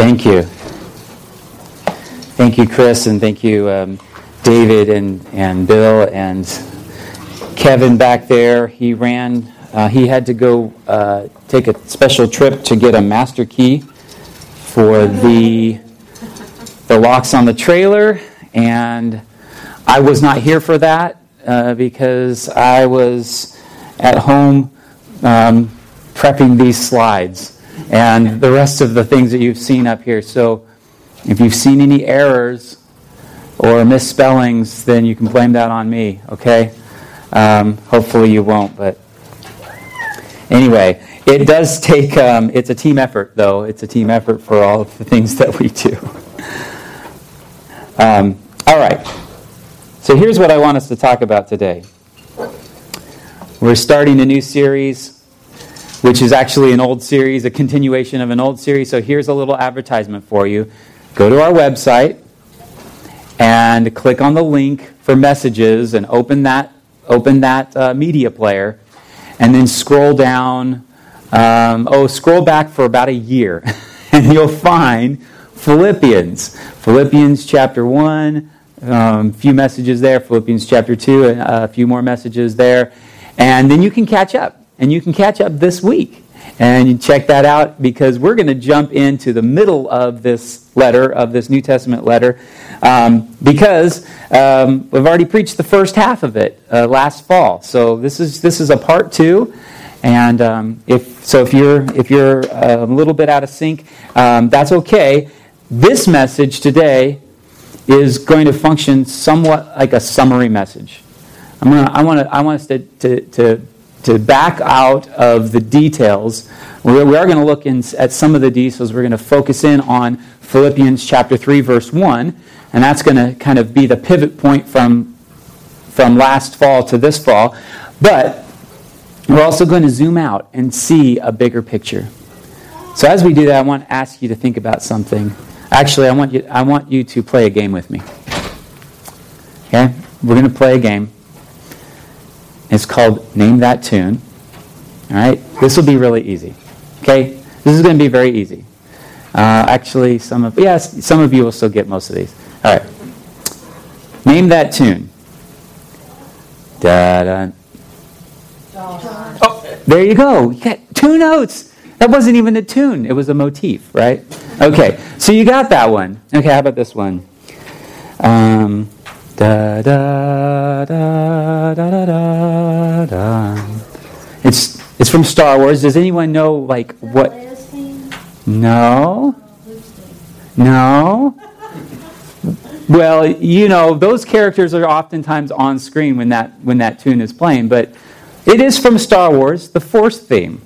Thank you. Thank you, Chris, and thank you, um, David and, and Bill and Kevin back there. He ran, uh, he had to go uh, take a special trip to get a master key for the, the locks on the trailer, and I was not here for that uh, because I was at home um, prepping these slides and the rest of the things that you've seen up here. So if you've seen any errors or misspellings, then you can blame that on me, okay? Um, hopefully you won't, but anyway, it does take, um, it's a team effort, though. It's a team effort for all of the things that we do. Um, all right. So here's what I want us to talk about today. We're starting a new series which is actually an old series, a continuation of an old series. So here's a little advertisement for you. Go to our website and click on the link for messages and open that open that uh, media player, and then scroll down. Um, oh, scroll back for about a year, and you'll find Philippians. Philippians chapter one, a um, few messages there. Philippians chapter two, a few more messages there, and then you can catch up and you can catch up this week. And you check that out because we're going to jump into the middle of this letter, of this New Testament letter, um, because um, we've already preached the first half of it uh, last fall. So this is this is a part two, and um, if so, if you're if you're uh, a little bit out of sync, um, that's okay. This message today is going to function somewhat like a summary message. I'm gonna, I want to I want us to, to, to to back out of the details. We are going to look in, at some of the details. We're going to focus in on Philippians chapter 3, verse 1, and that's going to kind of be the pivot point from, from last fall to this fall. But we're also going to zoom out and see a bigger picture. So as we do that, I want to ask you to think about something. Actually, I want you, I want you to play a game with me. Okay? We're going to play a game. It's called Name That Tune. All right? This will be really easy. Okay? This is going to be very easy. Uh, actually, some of yes, some of you will still get most of these. All right. Name that tune. Da da. Oh, there you go. You got two notes. That wasn't even a tune. It was a motif, right? Okay. So you got that one. Okay. How about this one? Um, Da da da da da da. It's it's from Star Wars. Does anyone know like what? No. No. Well, you know, those characters are oftentimes on screen when that when that tune is playing, but it is from Star Wars, the Force theme.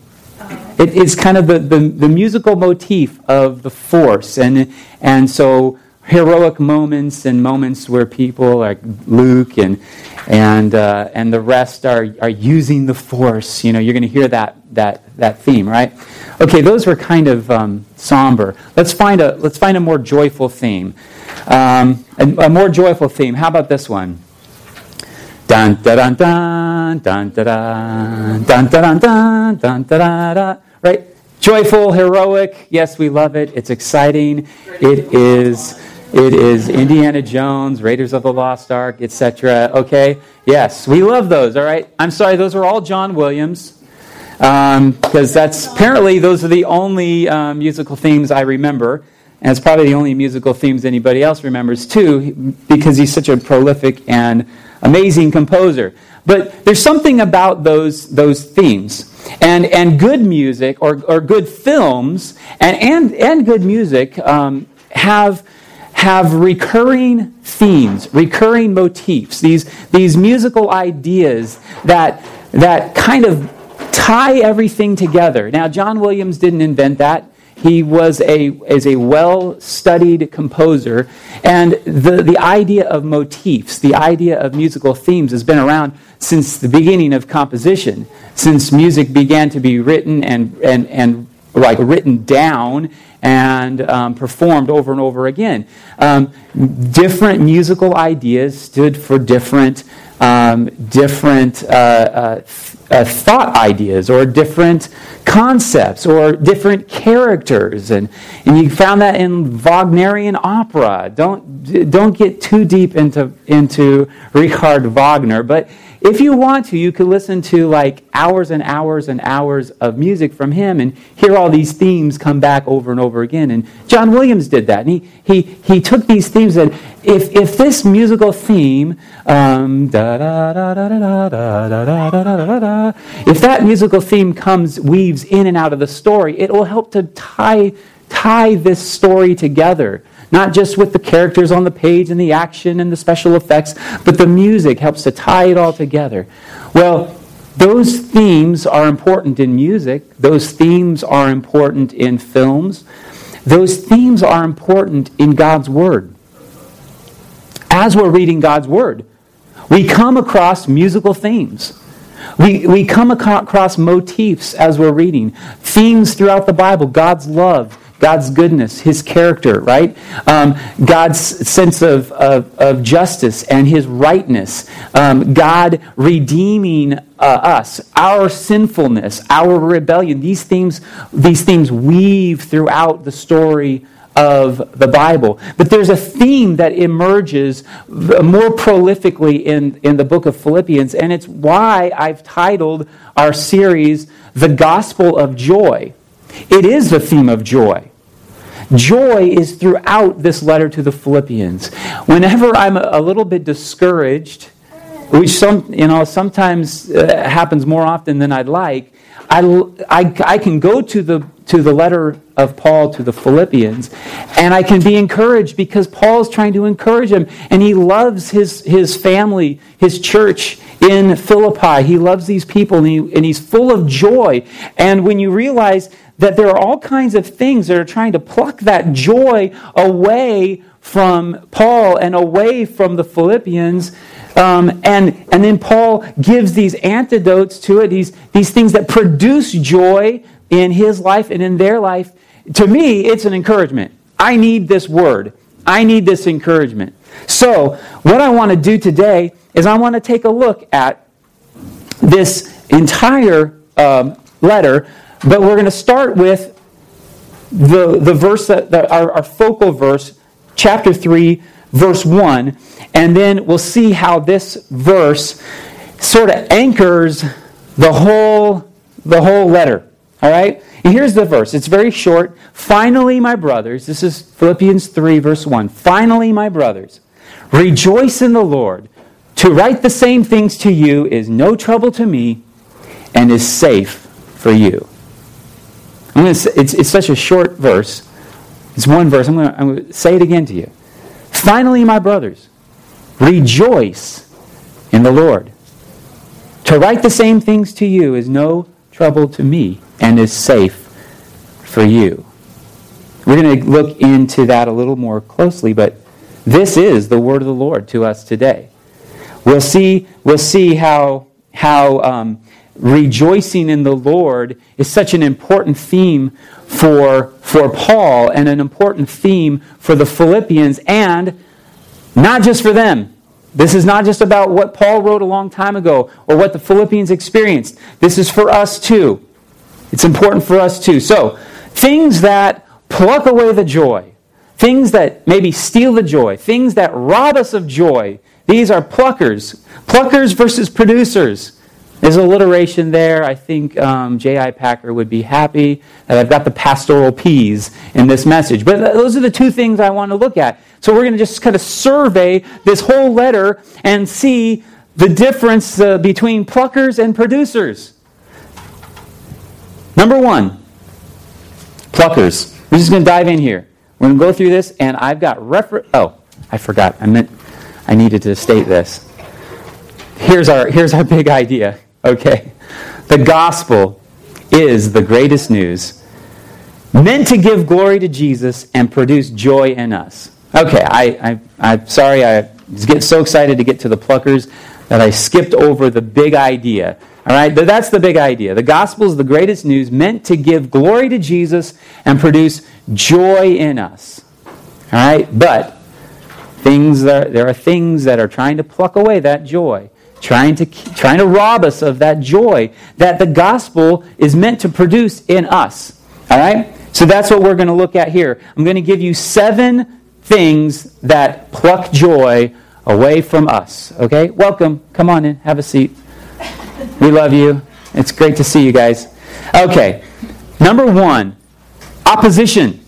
It is kind of the, the, the musical motif of the Force, and and so heroic moments and moments where people like Luke and and uh, and the rest are are using the force. You know, you're going to hear that that that theme, right? Okay, those were kind of um, somber. Let's find a let's find a more joyful theme. Um, a, a, more joyful theme. How about this one? Dun da dun dun dun da dun dun dun dun dun da da Right? Joyful, heroic. Yes, we love it. It's exciting. It is it is Indiana Jones, Raiders of the Lost Ark, etc. Okay? Yes, we love those, all right? I'm sorry, those are all John Williams. Because um, that's apparently those are the only um, musical themes I remember. And it's probably the only musical themes anybody else remembers too, because he's such a prolific and amazing composer. But there's something about those, those themes. And, and good music or, or good films and, and, and good music um, have have recurring themes, recurring motifs, these, these musical ideas that, that kind of tie everything together. Now, John Williams didn't invent that. He was a, is a well studied composer. And the, the idea of motifs, the idea of musical themes, has been around since the beginning of composition, since music began to be written and, and, and like written down and um, performed over and over again. Um, different musical ideas stood for different um, different uh, uh, uh, thought ideas or different concepts or different characters. And, and you found that in Wagnerian opera. Don't, don't get too deep into, into Richard Wagner, but if you want to, you could listen to like hours and hours and hours of music from him and hear all these themes come back over and over again. And John Williams did that. And he, he, he took these themes and if, if this musical theme, um, if that musical theme comes, weaves in and out of the story, it will help to tie, tie this story together not just with the characters on the page and the action and the special effects, but the music helps to tie it all together. Well, those themes are important in music, those themes are important in films, those themes are important in God's Word. As we're reading God's Word, we come across musical themes. We, we come across motifs as we're reading, themes throughout the Bible God's love, God's goodness, His character, right? Um, God's sense of, of, of, justice and His rightness. Um, God redeeming uh, us, our sinfulness, our rebellion. These themes, these themes weave throughout the story of the Bible. But there's a theme that emerges more prolifically in, in the book of Philippians, and it's why I've titled our series The Gospel of Joy. It is the theme of joy. Joy is throughout this letter to the Philippians. Whenever I'm a little bit discouraged, which some, you know, sometimes uh, happens more often than I'd like, I, I, I can go to the, to the letter of Paul to the Philippians and I can be encouraged because Paul's trying to encourage him and he loves his, his family, his church in Philippi. He loves these people and, he, and he's full of joy. And when you realize that there are all kinds of things that are trying to pluck that joy away from Paul and away from the Philippians. Um, and, and then Paul gives these antidotes to it, these, these things that produce joy in his life and in their life. To me, it's an encouragement. I need this word. I need this encouragement. So, what I want to do today is I want to take a look at this entire um, letter but we're going to start with the, the verse that, that our, our focal verse, chapter 3, verse 1, and then we'll see how this verse sort of anchors the whole, the whole letter. All right? And here's the verse. It's very short. Finally, my brothers, this is Philippians 3, verse 1. Finally, my brothers, rejoice in the Lord. To write the same things to you is no trouble to me and is safe for you. I'm going to it's, it's such a short verse. It's one verse. I'm going, to, I'm going to say it again to you. Finally, my brothers, rejoice in the Lord. To write the same things to you is no trouble to me and is safe for you. We're going to look into that a little more closely, but this is the word of the Lord to us today. We'll see, we'll see how, how um, rejoicing in the Lord is such an important theme for, for Paul and an important theme for the Philippians, and not just for them. This is not just about what Paul wrote a long time ago or what the Philippians experienced. This is for us too. It's important for us too. So, things that pluck away the joy, things that maybe steal the joy, things that rob us of joy, these are pluckers. Pluckers versus producers. There's alliteration there. I think um, J.I. Packer would be happy that I've got the pastoral P's in this message. But those are the two things I want to look at. So we're going to just kind of survey this whole letter and see the difference uh, between pluckers and producers. Number one, pluckers. We're just going to dive in here. We're going to go through this, and I've got refer. Oh, I forgot. I meant I needed to state this. Here's our here's our big idea. Okay? The gospel is the greatest news, meant to give glory to Jesus and produce joy in us. Okay, I, I, I'm sorry, I get so excited to get to the pluckers that I skipped over the big idea. All right, but that's the big idea. The gospel is the greatest news meant to give glory to Jesus and produce joy in us. All right, but things are, there are things that are trying to pluck away that joy, trying to trying to rob us of that joy that the gospel is meant to produce in us. All right, so that's what we're going to look at here. I'm going to give you seven things that pluck joy away from us. Okay, welcome. Come on in, have a seat. We love you. It's great to see you guys. Okay, number one, opposition.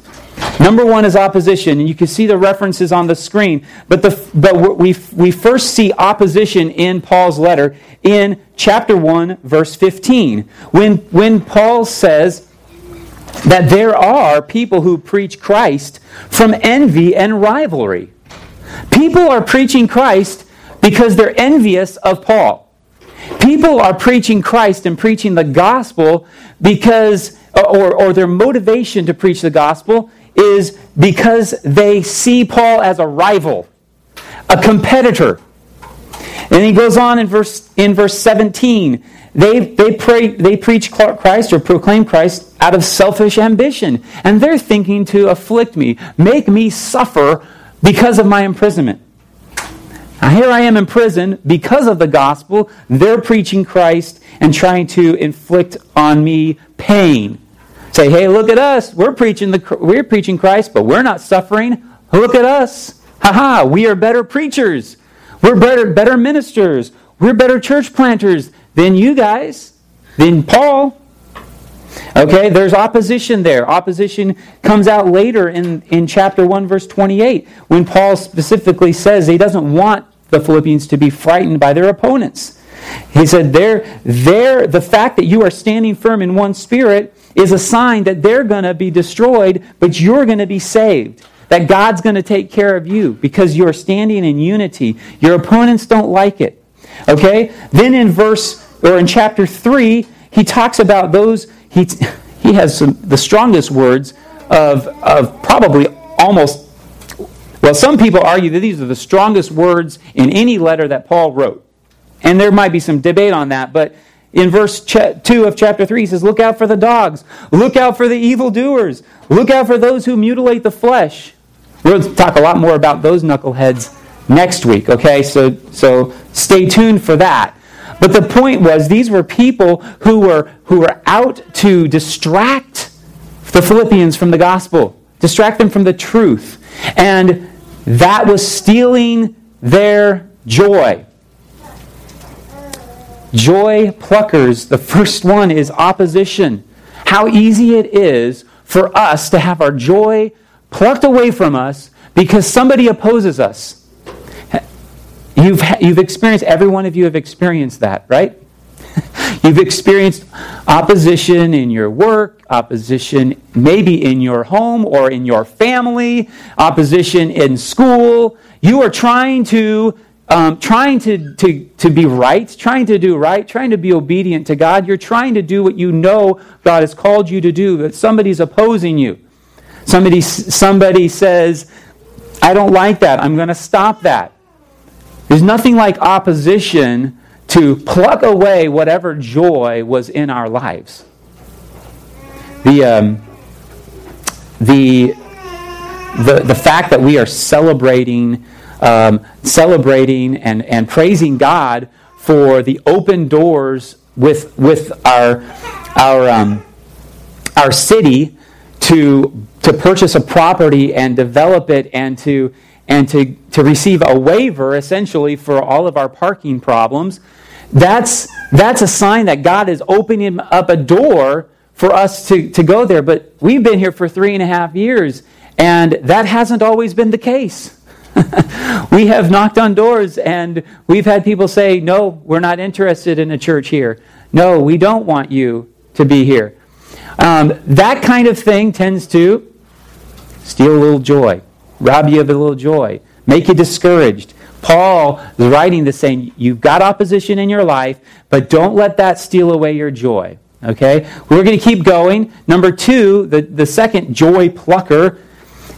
Number one is opposition, and you can see the references on the screen. But, the, but we, we first see opposition in Paul's letter in chapter 1, verse 15. When, when Paul says that there are people who preach Christ from envy and rivalry. People are preaching Christ because they're envious of Paul. People are preaching Christ and preaching the gospel because, or, or their motivation to preach the gospel is because they see Paul as a rival, a competitor. And he goes on in verse, in verse 17. They, they, pray, they preach Christ or proclaim Christ out of selfish ambition. And they're thinking to afflict me, make me suffer because of my imprisonment. Now, here I am in prison because of the gospel. They're preaching Christ and trying to inflict on me pain. Say, hey, look at us. We're preaching, the, we're preaching Christ, but we're not suffering. Look at us. Ha ha, we are better preachers. We're better, better ministers. We're better church planters than you guys, than Paul. Okay, there's opposition there. Opposition comes out later in, in chapter 1, verse 28, when Paul specifically says he doesn't want the Philippians to be frightened by their opponents. He said, they're, they're, the fact that you are standing firm in one spirit is a sign that they're going to be destroyed, but you're going to be saved. That God's going to take care of you because you're standing in unity. Your opponents don't like it. Okay? Then in verse, or in chapter 3, he talks about those he, he has some, the strongest words of, of probably almost, well, some people argue that these are the strongest words in any letter that Paul wrote. And there might be some debate on that, but in verse 2 of chapter 3, he says, Look out for the dogs, look out for the evildoers, look out for those who mutilate the flesh. We'll talk a lot more about those knuckleheads next week, okay? So, so stay tuned for that. But the point was, these were people who were, who were out to distract the Philippians from the gospel, distract them from the truth. And that was stealing their joy. Joy pluckers, the first one is opposition. How easy it is for us to have our joy plucked away from us because somebody opposes us. You've, you've experienced, every one of you have experienced that, right? you've experienced opposition in your work, opposition maybe in your home or in your family, opposition in school. You are trying to um, trying to, to, to be right, trying to do right, trying to be obedient to God. You're trying to do what you know God has called you to do, but somebody's opposing you. Somebody, somebody says, I don't like that. I'm going to stop that. There's nothing like opposition to pluck away whatever joy was in our lives. The, um, the, the, the fact that we are celebrating, um, celebrating and, and praising God for the open doors with, with our, our, um, our city to, to purchase a property and develop it and to, and to, to receive a waiver essentially for all of our parking problems, that's, that's a sign that God is opening up a door for us to, to go there. But we've been here for three and a half years, and that hasn't always been the case. we have knocked on doors and we've had people say, No, we're not interested in a church here. No, we don't want you to be here. Um, that kind of thing tends to steal a little joy rob you of a little joy, make you discouraged. Paul is writing this saying, You've got opposition in your life, but don't let that steal away your joy. Okay? We're going to keep going. Number two, the, the second joy plucker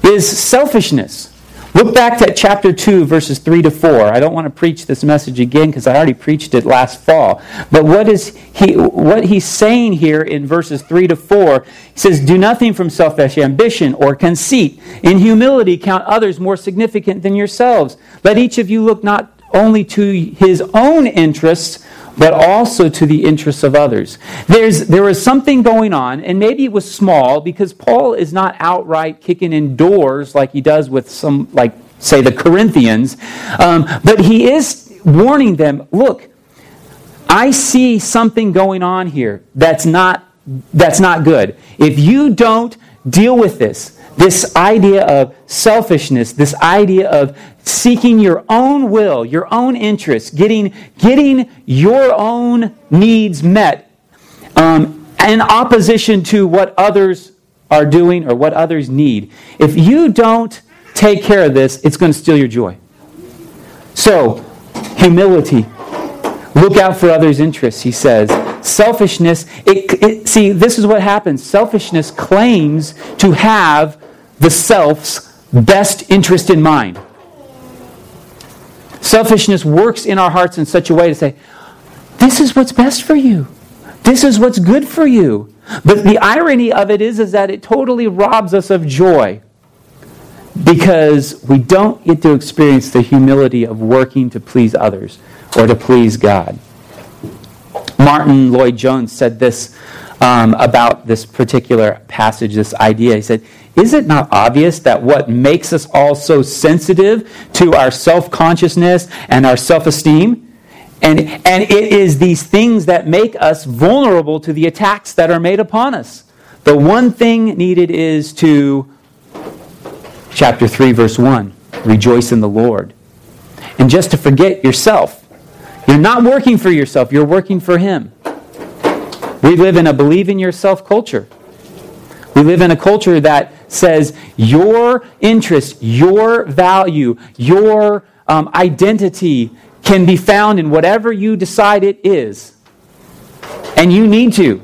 is selfishness. Look back to chapter 2, verses 3 to 4. I don't want to preach this message again because I already preached it last fall. But what is he what he's saying here in verses 3 to 4, he says, Do nothing from selfish ambition or conceit. In humility count others more significant than yourselves. Let each of you look not only to his own interests, but also to the interests of others. There's, there was something going on, and maybe it was small because Paul is not outright kicking in doors like he does with some, like, say, the Corinthians, um, but he is warning them look, I see something going on here that's not, that's not good. If you don't deal with this, this idea of selfishness, this idea of seeking your own will, your own interests, getting, getting your own needs met um, in opposition to what others are doing or what others need. If you don't take care of this, it's going to steal your joy. So, humility. Look out for others' interests, he says. Selfishness, it, it, see, this is what happens. Selfishness claims to have the self's best interest in mind. Selfishness works in our hearts in such a way to say, This is what's best for you. This is what's good for you. But the irony of it is, is that it totally robs us of joy because we don't get to experience the humility of working to please others or to please God. Martyn Lloyd-Jones said this um, about this particular passage, this idea. He said, is it not obvious that what makes us all so sensitive to our self consciousness and our self esteem? And, and it is these things that make us vulnerable to the attacks that are made upon us. The one thing needed is to, chapter 3, verse 1, rejoice in the Lord. And just to forget yourself. You're not working for yourself, you're working for Him. We live in a believe in yourself culture. We live in a culture that says your interest, your value, your um, identity can be found in whatever you decide it is. And you need to,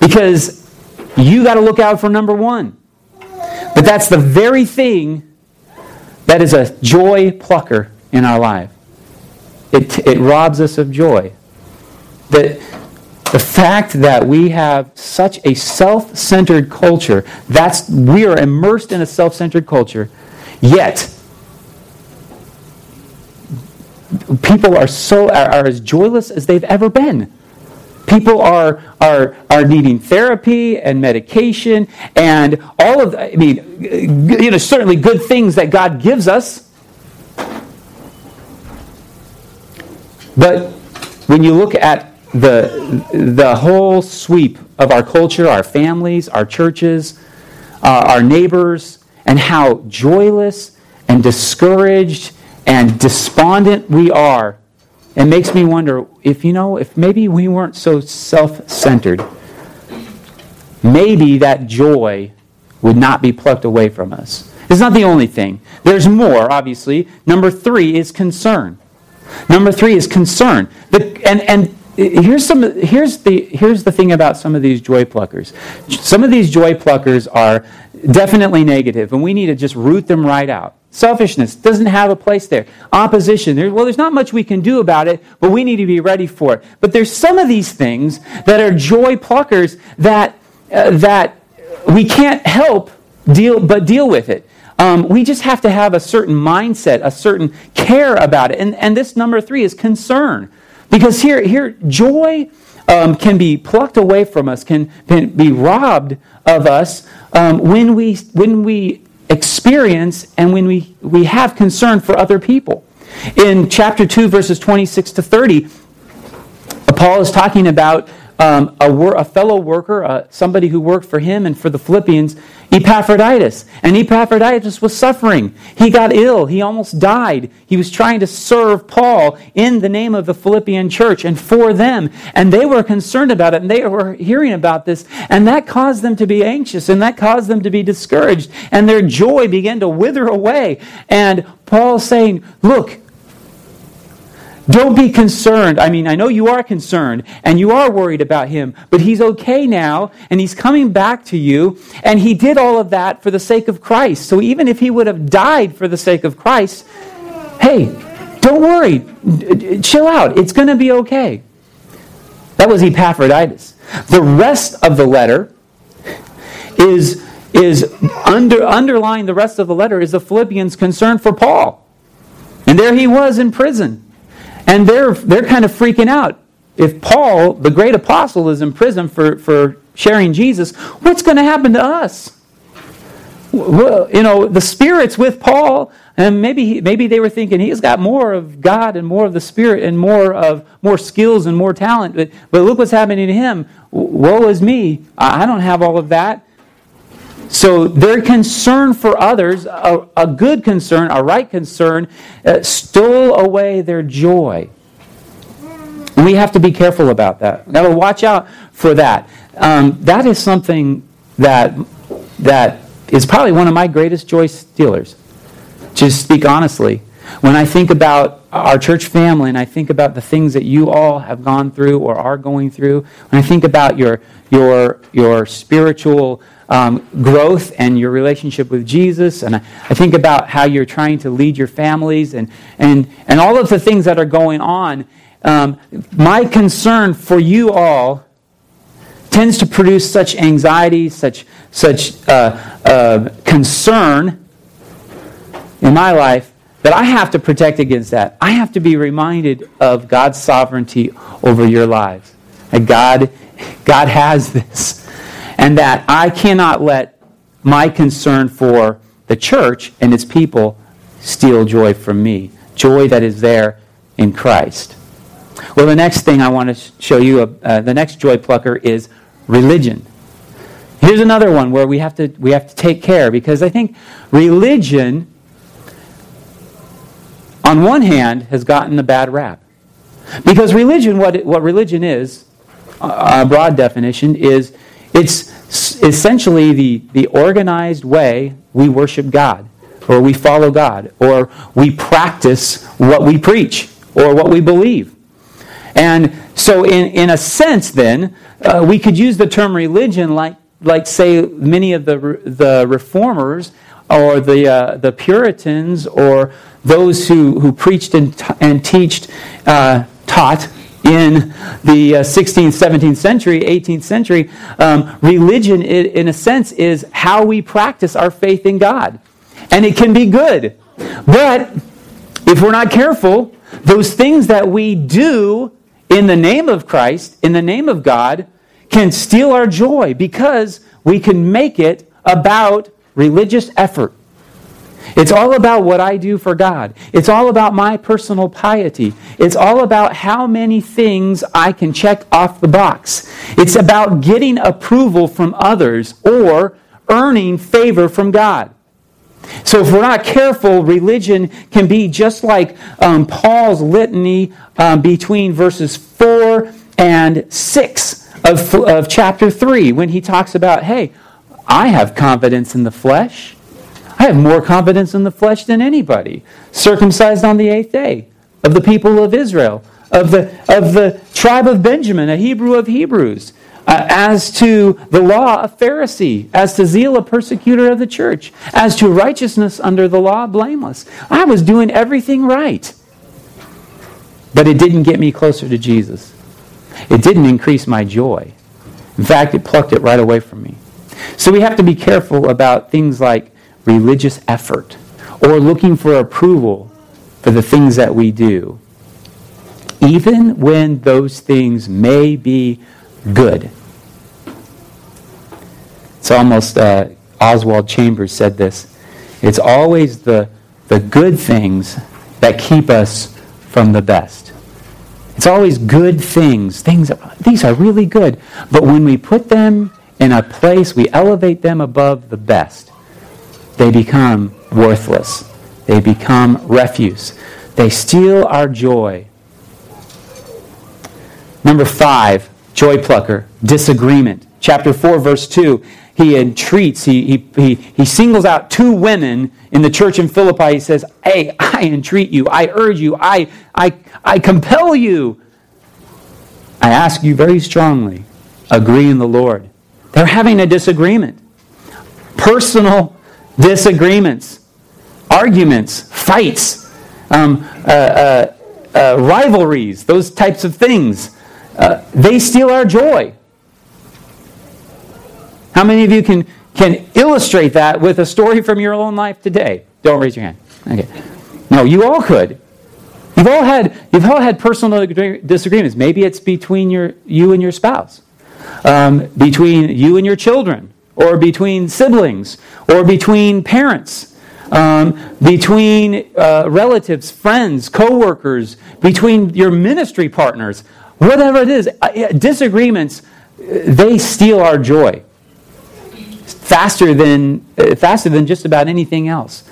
because you got to look out for number one. But that's the very thing that is a joy plucker in our life. It, it robs us of joy. That the fact that we have such a self-centered culture, that's we are immersed in a self-centered culture, yet people are so are, are as joyless as they've ever been. People are, are, are needing therapy and medication and all of, I mean, you know, certainly good things that God gives us. But when you look at the, the whole sweep of our culture, our families, our churches, uh, our neighbors, and how joyless and discouraged and despondent we are. It makes me wonder if, you know, if maybe we weren't so self centered, maybe that joy would not be plucked away from us. It's not the only thing. There's more, obviously. Number three is concern. Number three is concern. The, and, and here's some here's the here's the thing about some of these joy pluckers. Some of these joy pluckers are definitely negative and we need to just root them right out. Selfishness doesn't have a place there. Opposition there, well there's not much we can do about it but we need to be ready for it. But there's some of these things that are joy pluckers that uh, that we can't help deal but deal with it. Um, we just have to have a certain mindset a certain care about it. And, and this number three is concern because here, here joy um, can be plucked away from us, can, can be robbed of us um, when, we, when we experience and when we, we have concern for other people. In chapter 2, verses 26 to 30, Paul is talking about um, a, wor- a, fellow worker, uh, somebody who worked for him and for the Philippians, Epaphroditus. And Epaphroditus was suffering. He got ill. He almost died. He was trying to serve Paul in the name of the Philippian church and for them. And they were concerned about it and they were hearing about this. And that caused them to be anxious and that caused them to be discouraged. And their joy began to wither away. And Paul's saying, Look, don't be concerned. I mean, I know you are concerned and you are worried about him, but he's okay now and he's coming back to you. And he did all of that for the sake of Christ. So even if he would have died for the sake of Christ, hey, don't worry. Chill out. It's going to be okay. That was Epaphroditus. The rest of the letter is, is under, underlying the rest of the letter is the Philippians' concern for Paul. And there he was in prison. And they're, they're kind of freaking out. If Paul, the great apostle, is in prison for, for sharing Jesus, what's going to happen to us? Well, you know, the Spirit's with Paul, and maybe, maybe they were thinking he's got more of God and more of the Spirit and more of more skills and more talent. But, but look what's happening to him. Woe is me. I don't have all of that. So their concern for others, a, a good concern, a right concern, uh, stole away their joy. We have to be careful about that. Got to watch out for that. Um, that is something that that is probably one of my greatest joy stealers. Just speak honestly. When I think about our church family and I think about the things that you all have gone through or are going through, when I think about your your your spiritual um, growth and your relationship with Jesus. And I, I, think about how you're trying to lead your families and, and, and all of the things that are going on. Um, my concern for you all tends to produce such anxiety, such, such uh, uh, concern in my life that I have to protect against that. I have to be reminded of God's sovereignty over your lives. That God, God has this and that I cannot let my concern for the church and its people steal joy from me. Joy that is there in Christ. Well, the next thing I want to show you, uh, the next joy plucker is religion. Here's another one where we have to we have to take care because I think religion, on one hand, has gotten a bad rap. Because religion, what what religion is, a broad definition is it's essentially the, the organized way we worship God, or we follow God, or we practice what we preach, or what we believe. And so, in, in a sense, then, uh, we could use the term religion like, like say, many of the, the reformers or the, uh, the Puritans or those who, who preached and, t- and teached, uh, taught in the uh, 16th, 17th century, 18th century, um, religion, in a sense, is how we practice our faith in God. And it can be good. But if we're not careful, those things that we do in the name of Christ, in the name of God, can steal our joy because we can make it about religious effort. It's all about what I do for God. It's all about my personal piety. It's all about how many things I can check off the box. It's about getting approval from others or earning favor from God. So, if we're not careful, religion can be just like um, Paul's litany um, between verses 4 and 6 of, of chapter 3 when he talks about, hey, I have confidence in the flesh. I have more confidence in the flesh than anybody. Circumcised on the eighth day of the people of Israel, of the, of the tribe of Benjamin, a Hebrew of Hebrews. Uh, as to the law, a Pharisee, as to zeal, a persecutor of the church, as to righteousness under the law, blameless. I was doing everything right. But it didn't get me closer to Jesus. It didn't increase my joy. In fact, it plucked it right away from me. So we have to be careful about things like religious effort or looking for approval for the things that we do, even when those things may be good. It's almost, uh, Oswald Chambers said this it's always the, the good things that keep us from the best. It's always good things. Things these are really good. But when we put them in a place, we elevate them above the best they become worthless. They become refuse. They steal our joy. Number five, joy plucker, disagreement. chapter 4, verse 2, he entreats, he, he, he, he singles out two women in the church in Philippi. He says, Hey, I entreat you, I urge you, I, I, I compel you. I ask you very strongly, agree in the Lord. They're having a disagreement. Personal disagreements, arguments, fights, um, uh, uh, uh, rivalries, those types of things. Uh, they steal our joy. How many of you can, can illustrate that with a story from your own life today? Don't raise your hand. Okay. No, you all could. You've all had, you've all had personal disagreements. Maybe it's between your, you and your spouse, um, between you and your children, or between siblings, or between parents, um, between uh, relatives, friends, coworkers, between your ministry partners, whatever it is. Uh, disagreements, they steal our joy faster than, uh, faster than just about anything else.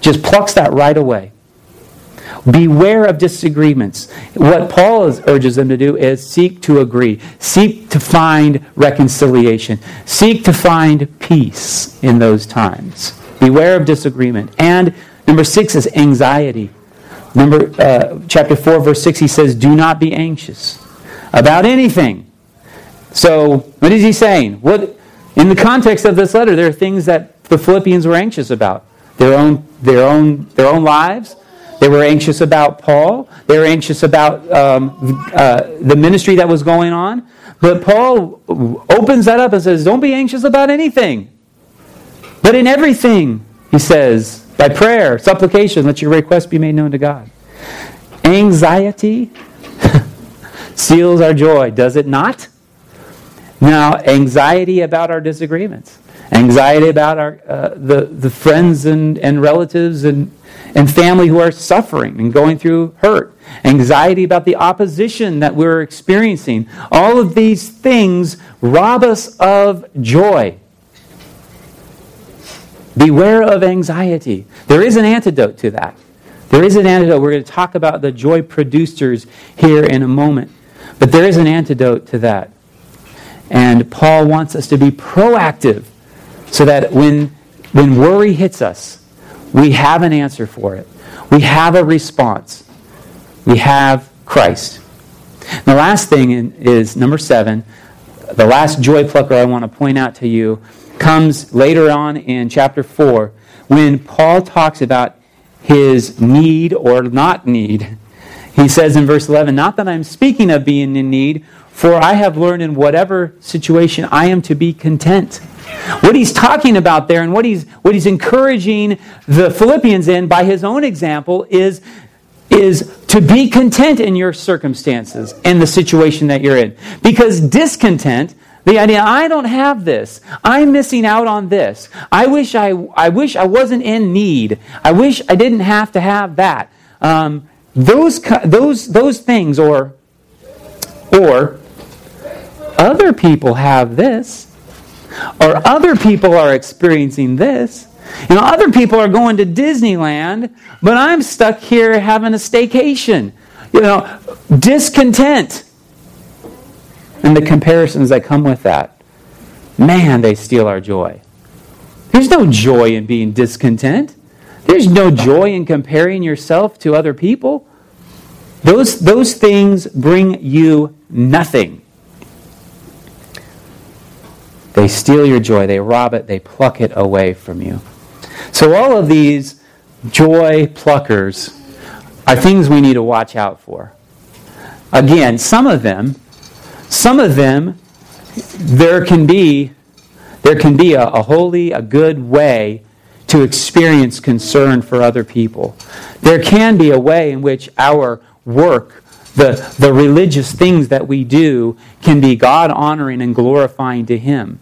Just plucks that right away. Beware of disagreements. What Paul is, urges them to do is seek to agree, seek to find reconciliation, seek to find peace in those times. Beware of disagreement. And number six is anxiety. Number uh, chapter four, verse six, he says, "Do not be anxious about anything." So, what is he saying? What in the context of this letter, there are things that the Philippians were anxious about their own, their own, their own lives. They were anxious about Paul. They were anxious about um, uh, the ministry that was going on. But Paul opens that up and says, Don't be anxious about anything. But in everything, he says, by prayer, supplication, let your request be made known to God. Anxiety seals our joy, does it not? Now, anxiety about our disagreements, anxiety about our, uh, the, the friends and, and relatives and, and family who are suffering and going through hurt, anxiety about the opposition that we're experiencing. All of these things rob us of joy. Beware of anxiety. There is an antidote to that. There is an antidote. We're going to talk about the joy producers here in a moment. But there is an antidote to that. And Paul wants us to be proactive so that when, when worry hits us, we have an answer for it. We have a response. We have Christ. The last thing is number seven. The last joy plucker I want to point out to you comes later on in chapter 4 when Paul talks about his need or not need. He says in verse 11, Not that I'm speaking of being in need, for I have learned in whatever situation I am to be content. What he's talking about there and what he's, what he's encouraging the Philippians in by his own example is, is to be content in your circumstances and the situation that you're in. Because discontent, the idea, I don't have this. I'm missing out on this. I wish I, I wish I wasn't in need. I wish I didn't have to have that. Um, those, those, those things, or, or other people have this, or other people are experiencing this. You know, other people are going to Disneyland, but I'm stuck here having a staycation. You know, discontent. And the comparisons that come with that. Man, they steal our joy. There's no joy in being discontent. There's no joy in comparing yourself to other people. Those, those things bring you nothing. They steal your joy, they rob it, they pluck it away from you. So, all of these joy pluckers are things we need to watch out for. Again, some of them, some of them, there can be there can be a, a holy, a good way to experience concern for other people. There can be a way in which our work the, the religious things that we do can be God honoring and glorifying to Him.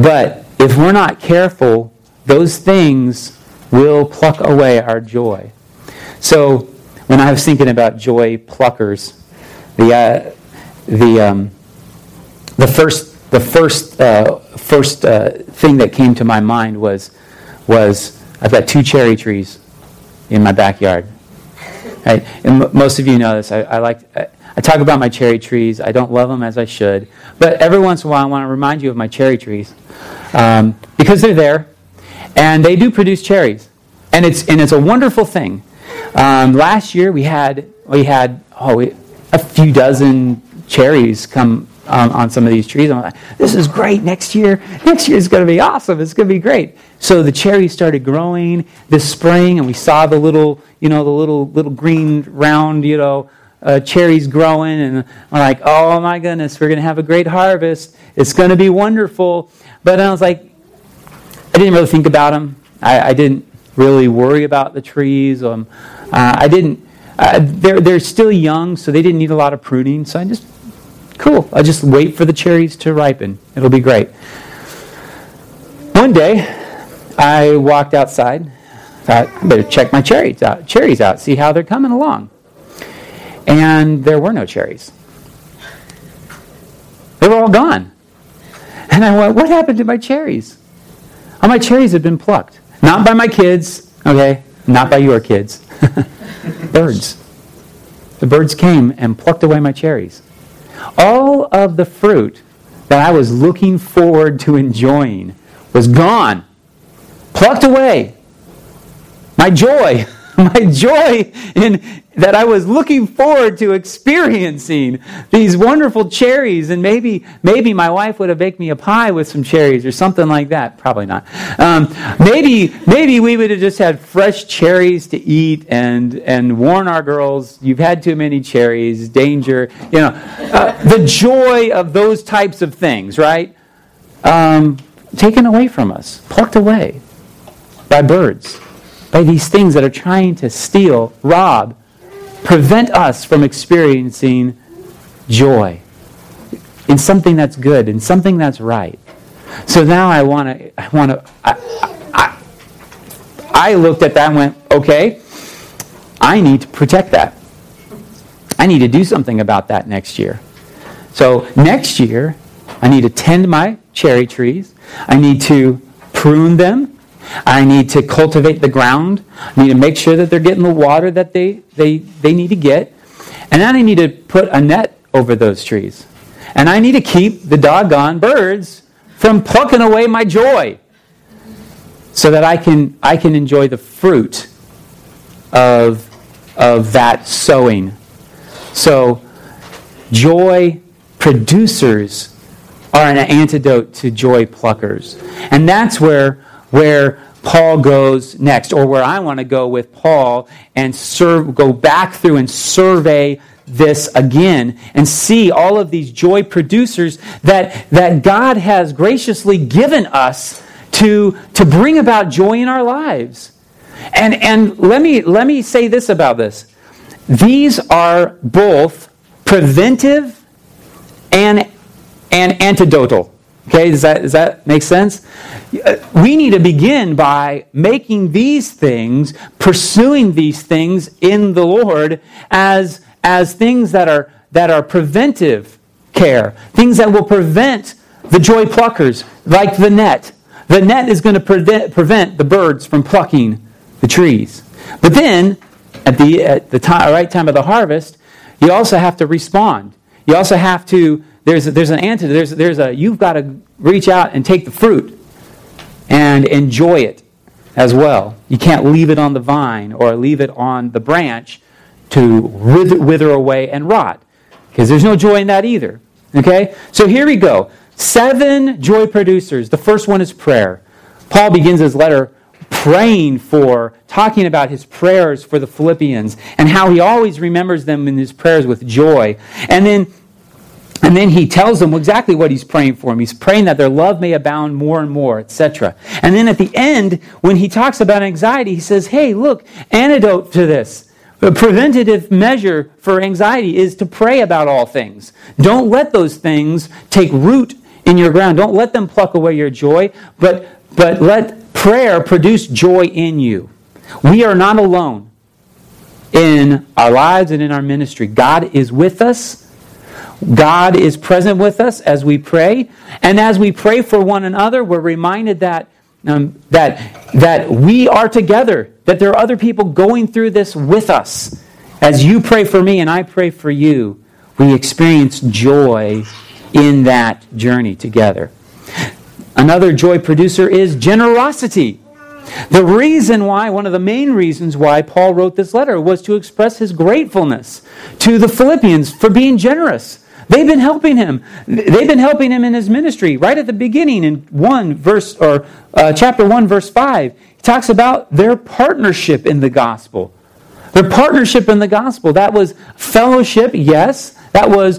But if we're not careful, those things will pluck away our joy. So when I was thinking about joy pluckers, the, uh, the, um, the first, the first, uh, first uh, thing that came to my mind was, was I've got two cherry trees in my backyard. Right? And m- most of you know this. I, I like I, talk about my cherry trees. I don't love them as I should. But every once in a while, I want to remind you of my cherry trees um, because they're there and they do produce cherries. And it's, and it's a wonderful thing. Um, last year, we had, we had oh, we, a few dozen cherries come um, on some of these trees. I'm like, this is great. Next year, next year is going to be awesome. It's going to be great. So the cherries started growing this spring, and we saw the little, you know, the little little green round, you know, uh, cherries growing, and I'm like, oh my goodness, we're going to have a great harvest. It's going to be wonderful. But I was like, I didn't really think about them. I, I didn't really worry about the trees. Um, uh, I didn't. Uh, they're they're still young, so they didn't need a lot of pruning. So I just cool. I just wait for the cherries to ripen. It'll be great. One day, I walked outside. Thought I better check my cherries out. Cherries out. See how they're coming along and there were no cherries. They were all gone. And I went, What happened to my cherries? All my cherries had been plucked. Not by my kids, okay? Not by your kids. birds. The birds came and plucked away my cherries. All of the fruit that I was looking forward to enjoying was gone, plucked away. My joy my joy in that I was looking forward to experiencing these wonderful cherries, and maybe maybe my wife would have baked me a pie with some cherries or something like that. Probably not. Um, maybe maybe we would have just had fresh cherries to eat and and warn our girls, you've had too many cherries, danger. You know, uh, the joy of those types of things, right? Um, taken away from us, plucked away by birds by these things that are trying to steal, rob, prevent us from experiencing joy in something that's good, in something that's right. So now I want to, I want to, I, I, I looked at that and went, okay, I need to protect that. I need to do something about that next year. So next year, I need to tend my cherry trees. I need to prune them. I need to cultivate the ground. I need to make sure that they're getting the water that they, they, they need to get. And then I need to put a net over those trees. And I need to keep the doggone birds from plucking away my joy so that I can, I can enjoy the fruit of, of that sowing. So, joy producers are an antidote to joy pluckers. And that's where where Paul goes next, or where I want to go with Paul and serve, go back through and survey this again and see all of these joy producers that, that God has graciously given us to, to bring about joy in our lives. And, and let, me, let me say this about this these are both preventive and, and antidotal. Okay, does that, does that make sense? Uh, we need to begin by making these things, pursuing these things in the Lord as, as things that are, that are preventive care, things that will prevent the joy pluckers, like the net. The net is going to prevent, prevent the birds from plucking the trees. But then, at the, at the time, right time of the harvest, you also have to respond. You also have to there's, a, there's an antidote. There's, there's a, you've got to reach out and take the fruit and enjoy it as well. You can't leave it on the vine or leave it on the branch to wither, wither away and rot because there's no joy in that either. Okay? So here we go. Seven joy producers. The first one is prayer. Paul begins his letter praying for, talking about his prayers for the Philippians and how he always remembers them in his prayers with joy. And then and then he tells them exactly what he's praying for them. He's praying that their love may abound more and more, etc. And then at the end, when he talks about anxiety, he says, hey, look, antidote to this. A preventative measure for anxiety is to pray about all things. Don't let those things take root in your ground. Don't let them pluck away your joy, but, but let prayer produce joy in you. We are not alone in our lives and in our ministry. God is with us. God is present with us as we pray. And as we pray for one another, we're reminded that, um, that, that we are together, that there are other people going through this with us. As you pray for me and I pray for you, we experience joy in that journey together. Another joy producer is generosity. The reason why, one of the main reasons why Paul wrote this letter was to express his gratefulness to the Philippians for being generous. They've been helping him. They've been helping him in his ministry. Right at the beginning, in one verse or uh, chapter one, verse five, he talks about their partnership in the gospel. Their partnership in the gospel. That was fellowship, yes. That was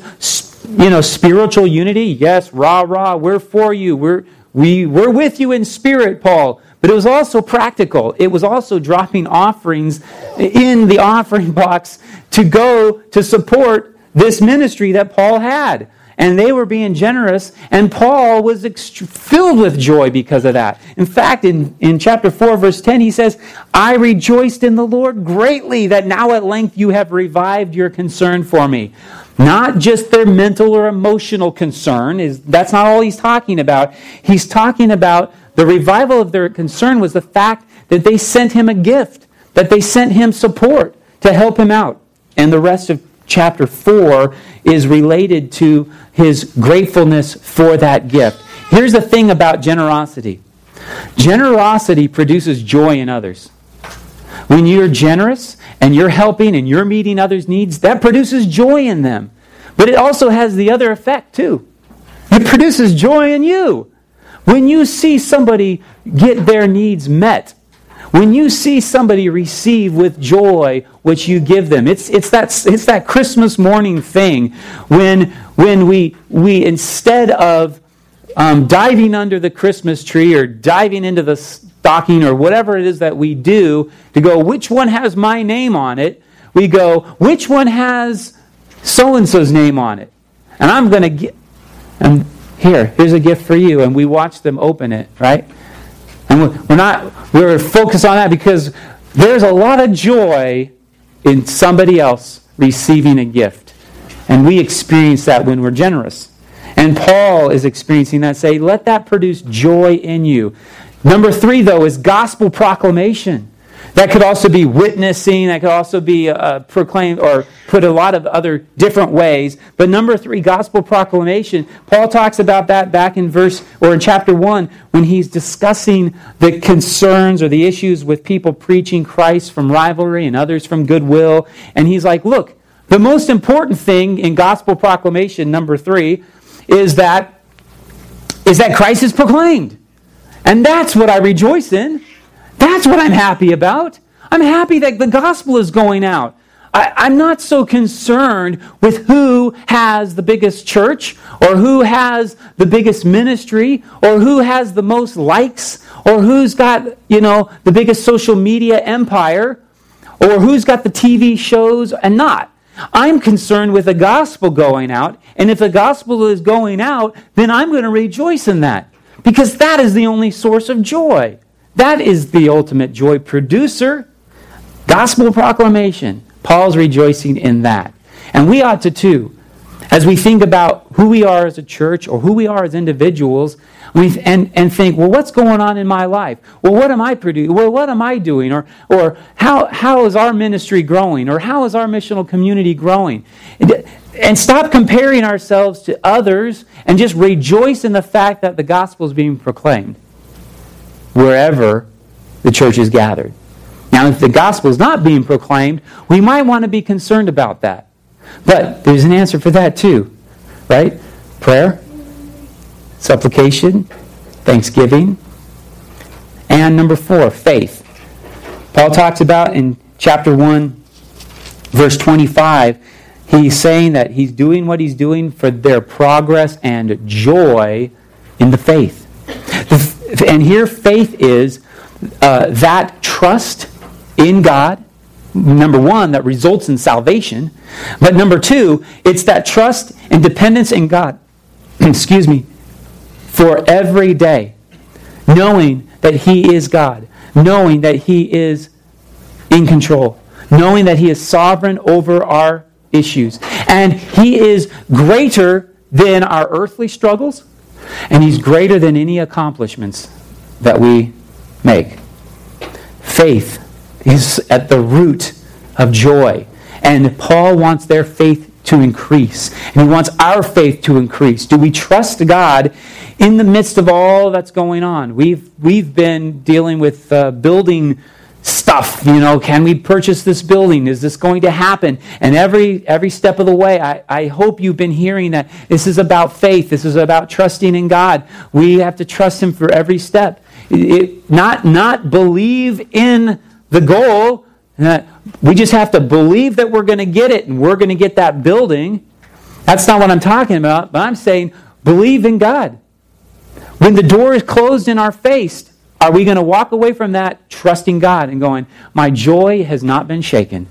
you know spiritual unity, yes. Rah rah, we're for you. We're we we're with you in spirit, Paul. But it was also practical. It was also dropping offerings in the offering box to go to support this ministry that Paul had. And they were being generous, and Paul was ext- filled with joy because of that. In fact, in, in chapter 4, verse 10, he says, I rejoiced in the Lord greatly that now at length you have revived your concern for me. Not just their mental or emotional concern, is that's not all he's talking about. He's talking about the revival of their concern was the fact that they sent him a gift, that they sent him support to help him out. And the rest of chapter 4 is related to his gratefulness for that gift. Here's the thing about generosity generosity produces joy in others. When you're generous and you're helping and you're meeting others' needs, that produces joy in them. But it also has the other effect, too. It produces joy in you. When you see somebody get their needs met, when you see somebody receive with joy what you give them, it's, it's, that, it's that Christmas morning thing when, when we, we instead of um, diving under the Christmas tree or diving into the stocking or whatever it is that we do to go, which one has my name on it? We go, which one has so and so's name on it? And I'm going to get. And here, here's a gift for you. And we watch them open it, right? And we're not, we're focused on that because there's a lot of joy in somebody else receiving a gift. And we experience that when we're generous. And Paul is experiencing that. Say, let that produce joy in you. Number three, though, is gospel proclamation. That could also be witnessing. That could also be uh, proclaimed or put a lot of other different ways. But number three, gospel proclamation. Paul talks about that back in verse or in chapter one when he's discussing the concerns or the issues with people preaching Christ from rivalry and others from goodwill. And he's like, look, the most important thing in gospel proclamation, number three, is that is that Christ is proclaimed. And that's what I rejoice in. That's what I'm happy about. I'm happy that the gospel is going out. I, am not so concerned with who has the biggest church or who has the biggest ministry or who has the most likes or who's got, you know, the biggest social media empire or who's got the TV shows and not. I'm concerned with the gospel going out. And if the gospel is going out, then I'm going to rejoice in that because that is the only source of joy. That is the ultimate joy producer. Gospel proclamation. Paul's rejoicing in that. And we ought to too. As we think about who we are as a church or who we are as individuals, we and, and think, well, what's going on in my life? Well, what am I producing? Well, what am I doing? Or, or how, how is our ministry growing? Or how is our missional community growing? And, and stop comparing ourselves to others and just rejoice in the fact that the gospel is being proclaimed wherever the church is gathered. Now, if the gospel is not being proclaimed, we might want to be concerned about that. But there's an answer for that too, right? Prayer, supplication, thanksgiving, and number four, faith. Paul talks about in chapter 1, verse 25, he's saying that he's doing what he's doing for their progress and joy in the faith. And here, faith is uh, that trust in God, number one, that results in salvation. But number two, it's that trust and dependence in God, excuse me, for every day, knowing that He is God, knowing that He is in control, knowing that He is sovereign over our issues. And He is greater than our earthly struggles and He's greater than any accomplishments that we make. Faith is at the root of joy. And Paul wants their faith to increase. And He wants our faith to increase. Do we trust God in the midst of all that's going on? We've, we've been dealing with uh, building stuff you know can we purchase this building? Is this going to happen? And every every step of the way I, I hope you've been hearing that this is about faith. This is about trusting in god. We have to trust him for every step. It, not not believe in the goal. We just have to believe that we're going to get it and we're going to get that building. That's not what i'm talking about but i'm saying believe in god. When the door is closed in our face are we going to walk away from that trusting God and going, My joy has not been shaken?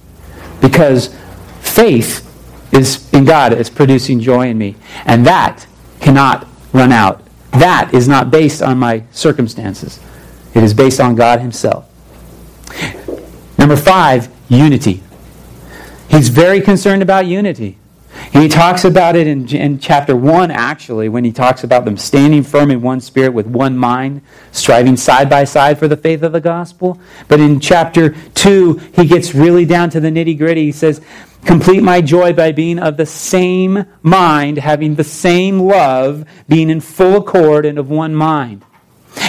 Because faith is in God is producing joy in me. And that cannot run out. That is not based on my circumstances. It is based on God Himself. Number five, unity. He's very concerned about unity. And he talks about it in, in chapter 1, actually, when he talks about them standing firm in one spirit with one mind, striving side by side for the faith of the gospel. But in chapter 2, he gets really down to the nitty gritty. He says, Complete my joy by being of the same mind, having the same love, being in full accord and of one mind.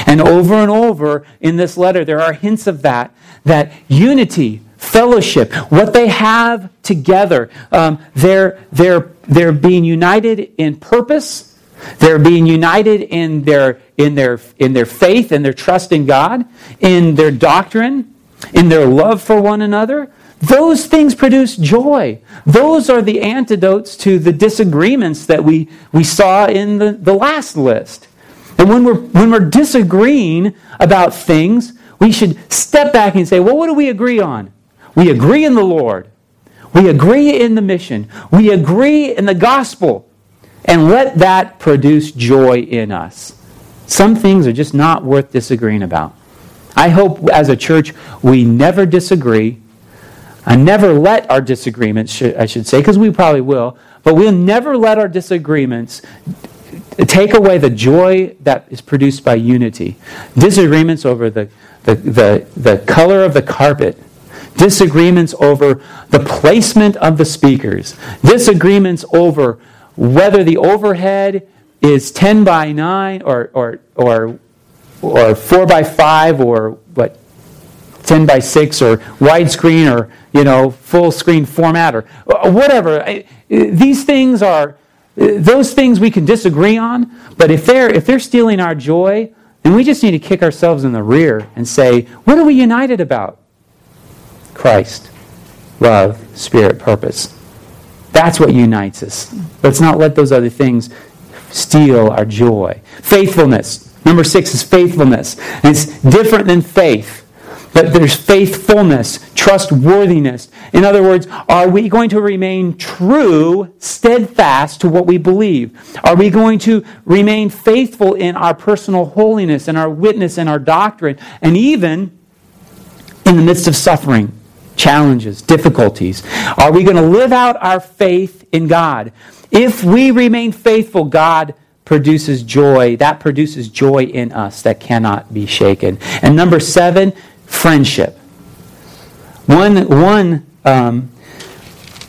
And over and over in this letter, there are hints of that, that unity, fellowship, what they have together. Um, they're, they're, they're being united in purpose. They're being united in their, in, their, in their faith and their trust in God, in their doctrine, in their love for one another. Those things produce joy. Those are the antidotes to the disagreements that we, we saw in the, the last list. And when we're, when we're disagreeing about things, we should step back and say, well, what do we agree on? We agree in the Lord. We agree in the mission. We agree in the gospel. And let that produce joy in us. Some things are just not worth disagreeing about. I hope as a church we never disagree. I never let our disagreements, I should say, because we probably will, but we'll never let our disagreements take away the joy that is produced by unity. Disagreements over the, the, the, the color of the carpet disagreements over the placement of the speakers, disagreements over whether the overhead is 10 by 9 or, or, or, or 4 by 5 or what 10 by 6 or widescreen or you know full screen format or whatever. These things are those things we can disagree on but if they're if they're stealing our joy then we just need to kick ourselves in the rear and say what are we united about Christ, love, spirit, purpose. That's what unites us. Let's not let those other things steal our joy. Faithfulness. Number six is faithfulness. it's different than faith. But there's faithfulness, trustworthiness. In other words, are we going to remain true, steadfast to what we believe? Are we going to remain faithful in our personal holiness and our witness and our doctrine, and even in the midst of suffering? Challenges, difficulties? Are we going to live out our faith in God? If we remain faithful, God produces joy. That produces joy in us that cannot be shaken. And number seven, friendship. One, one, um,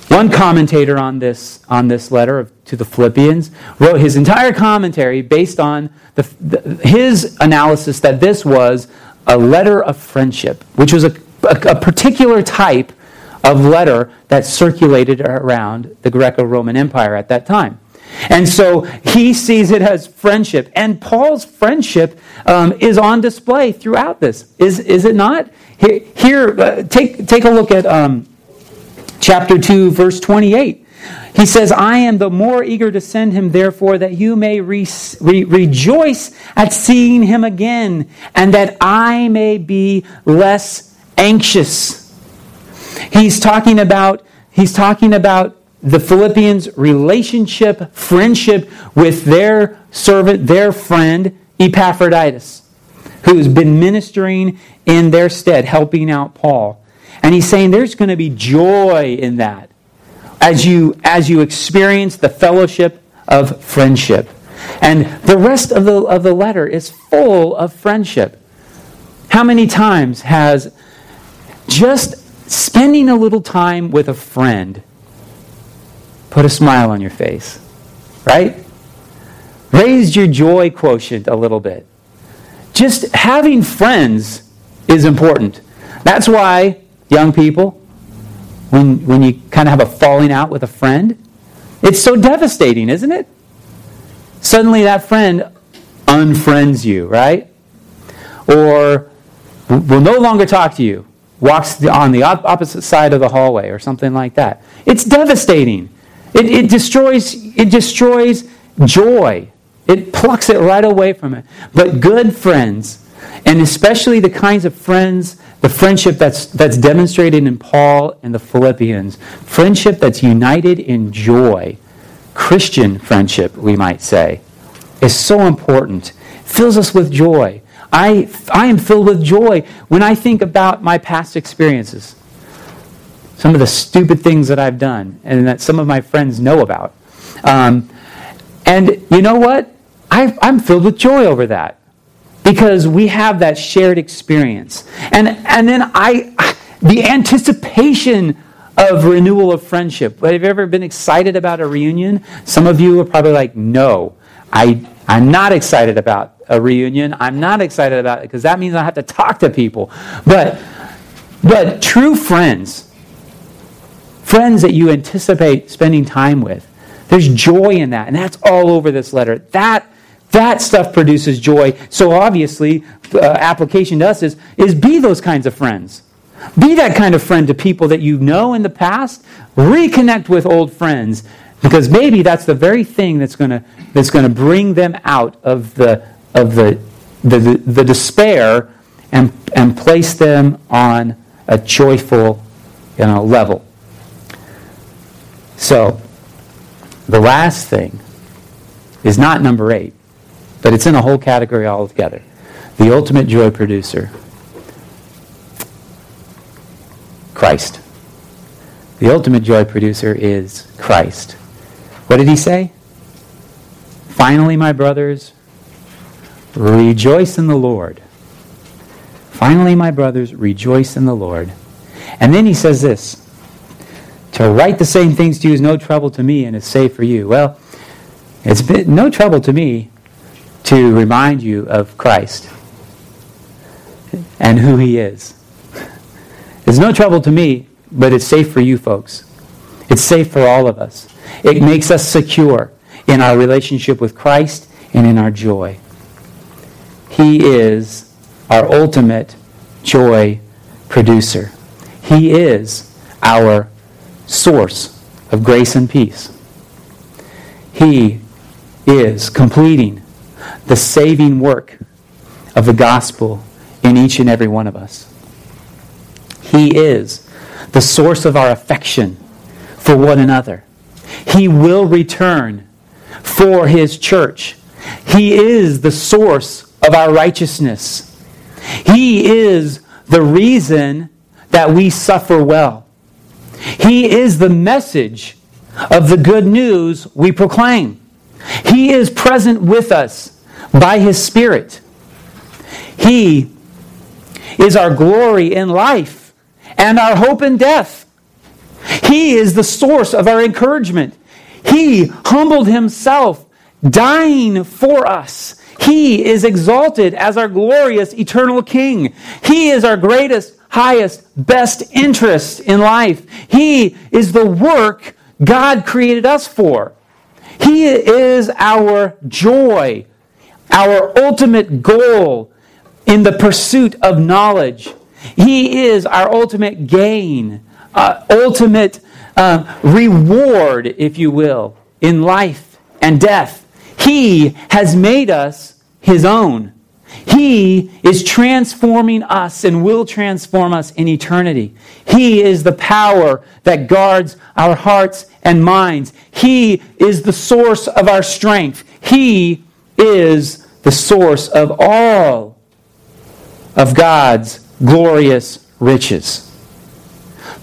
one commentator on this, on this letter to the Philippians wrote his entire commentary based on the, the, his analysis that this was a letter of friendship, which was a a, particular type of letter that circulated around the Greco Roman Empire at that time. And so he sees it as friendship. And Paul's friendship um, is on display throughout this, is, is it not? Here, here uh, take, take a look at um, chapter 2, verse 28. He says, I am the more eager to send him, therefore, that you may re- re- rejoice at seeing him again, and that I may be less anxious. He's talking about, he's talking about the Philippians' relationship, friendship with their servant, their friend, Epaphroditus, who's been ministering in their stead, helping out Paul. And he's saying there's going to be joy in that as you, as you experience the fellowship of friendship. And the rest of the, of the letter is full of friendship. How many times has just spending a little time with a friend put a smile on your face, right? Raised your joy quotient a little bit. Just having friends is important. That's why, young people, when, when you kind of have a falling out with a friend, it's so devastating, isn't it? Suddenly that friend unfriends you, right? Or will no longer talk to you, walks on the opposite side of the hallway, or something like that. It's devastating. It, it destroys it destroys joy. It plucks it right away from it. But good friends, and especially the kinds of friends, the friendship that's that's demonstrated in Paul and the Philippians, friendship that's united in joy, Christian friendship, we might say, is so important. fills us with joy. I, I am filled with joy when I think about my past experiences. Some of the stupid things that I've done and that some of my friends know about. Um, and you know what? I, I'm filled with joy over that because we have that shared experience. And, and then I, the anticipation of renewal of friendship. Have you ever been excited about a reunion? Some of you are probably like, no, I, I'm not excited about a reunion. I'm not excited about it because that means I have to talk to people. But, but true friends, friends that you anticipate spending time with, there's joy in that. And that's all over this letter. That, that stuff produces joy. So obviously, uh, application to us is, is be those kinds of friends. Be that kind of friend to people that you know in the past. Reconnect with old friends because maybe that's the very thing that's going to that's going to bring them out of the of the the, the, despair and and place them on a joyful you know level. So the last thing is not number 8, but it's in a whole category altogether. The ultimate joy producer Christ. The ultimate joy producer is Christ. What did he say? Finally, my brothers, rejoice in the Lord. Finally, my brothers, rejoice in the Lord. And then he says this To write the same things to you is no trouble to me and is safe for you. Well, it's been no trouble to me to remind you of Christ and who he is. It's no trouble to me, but it's safe for you folks. It's safe for all of us. It makes us secure in our relationship with Christ and in our joy. He is our ultimate joy producer. He is our source of grace and peace. He is completing the saving work of the gospel in each and every one of us. He is the source of our affection for one another. He will return for his church. He is the source of our righteousness. He is the reason that we suffer well. He is the message of the good news we proclaim. He is present with us by his Spirit. He is our glory in life and our hope in death. He is the source of our encouragement. He humbled himself, dying for us. He is exalted as our glorious eternal King. He is our greatest, highest, best interest in life. He is the work God created us for. He is our joy, our ultimate goal in the pursuit of knowledge. He is our ultimate gain, uh, ultimate uh, reward, if you will, in life and death. He has made us His own. He is transforming us and will transform us in eternity. He is the power that guards our hearts and minds. He is the source of our strength. He is the source of all of God's glorious riches.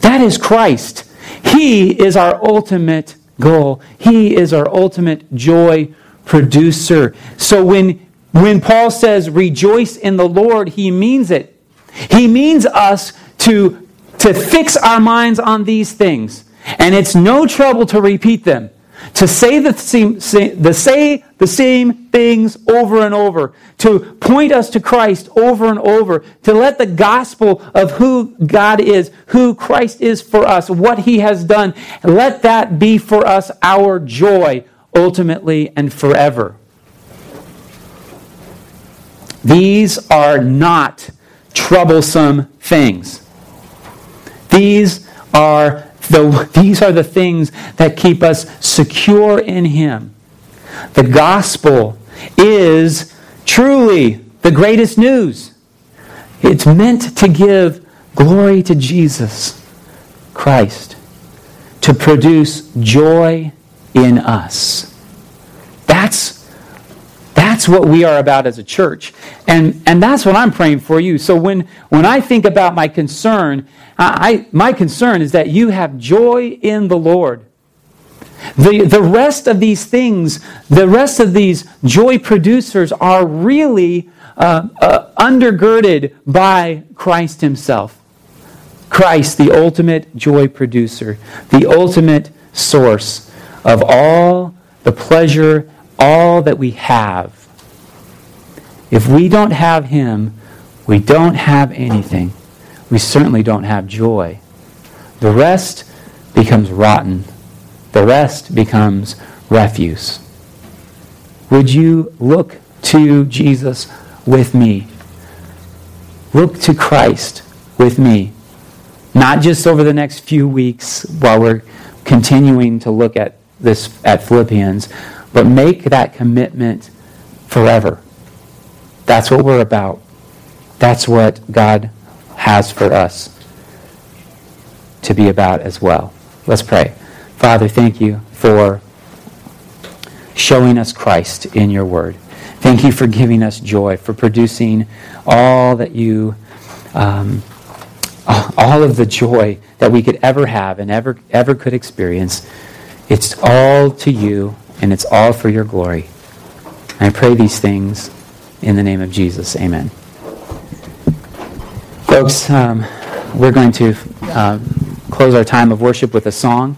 That is Christ. He is our ultimate goal. He is our ultimate joy producer. So when, when Paul says rejoice in the Lord, he means it. He means us to, to fix our minds on these things And it's no trouble to repeat them to say the same, say, the, say the same things over and over, to point us to Christ over and over, to let the gospel of who God is, who Christ is for us, what he has done, let that be for us our joy ultimately and forever. These are not troublesome things. These are the, these are the things that keep us secure in Him. The gospel is truly the greatest news. It's meant to give glory to Jesus Christ, to produce joy in us. That's, that's what we are about as a church. And, and that's what I'm praying for you. So when, when I think about my concern, I, my concern is that you have joy in the Lord. The, the rest of these things, the rest of these joy producers are really uh, uh, undergirded by Christ Himself. Christ, the ultimate joy producer, the ultimate source of all the pleasure, all that we have. If we don't have Him, we don't have anything we certainly don't have joy. The rest becomes rotten. The rest becomes refuse. Would you look to Jesus with me? Look to Christ with me. Not just over the next few weeks while we're continuing to look at this at Philippians, but make that commitment forever. That's what we're about. That's what God has for us to be about as well. Let's pray. Father, thank you for showing us Christ in your word. Thank you for giving us joy, for producing all that you, um, all of the joy that we could ever have and ever, ever could experience. It's all to you, and it's all for your glory. I pray these things in the name of Jesus. Amen. Folks, um, we're going to uh, close our time of worship with a song.